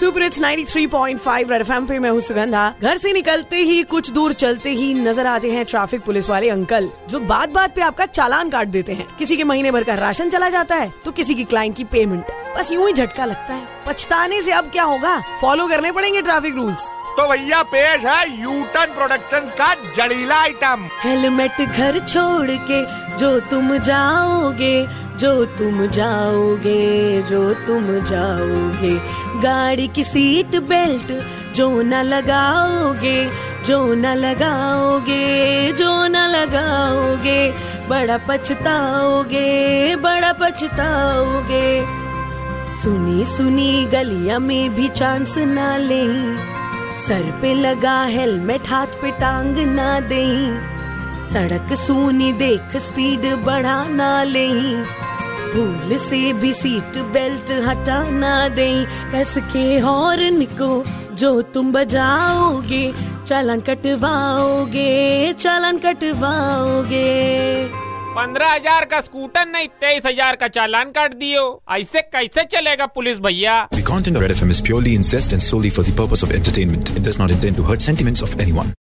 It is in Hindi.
सुपर इट्स 93.5 रेड एफएम पे मैं हूँ सुगंधा। घर से निकलते ही कुछ दूर चलते ही नज़र आते हैं ट्रैफ़िक पुलिस वाले अंकल जो बात बात पे आपका चालान काट देते हैं। किसी के महीने भर का राशन चला जाता है तो किसी की क्लाइंट की पेमेंट बस यूँ ही झटका लगता है। पछताने से अब क्या होगा? फॉलो करने पड़ेंगे ट्रैफ़िक रूल्स तो भैया पेश है यूटन प्रोडक्शन का जड़ीला आइटम हेलमेट घर छोड़ के जो तुम जाओगे, जो तुम जाओगे, जो तुम जाओगे। गाड़ी की सीट बेल्ट जो न लगाओगे, जो न लगाओगे, जो न लगाओगे। बड़ा पछताओगे बड़ा पछताओगे। सुनी सुनी, गलिया में भी चांस ना ले। सर पे लगा, हेलमेट, हाथ पे टांग ना दे। सड़क सूनी देख स्पीड बढ़ा ना ले भूल से भी सीट बेल्ट हटा ना दे कस के हॉर्न को जो तुम बजाओगे चालान कटवाओगे चालान कटवाओगे पंद्रह हज़ार का स्कूटर नहीं तेईस हज़ार का चालान काट दियो ऐसे कैसे चलेगा पुलिस भैया The content of Red FM is purely incest and solely for the purpose of entertainment. It does not intend to hurt sentiments of anyone.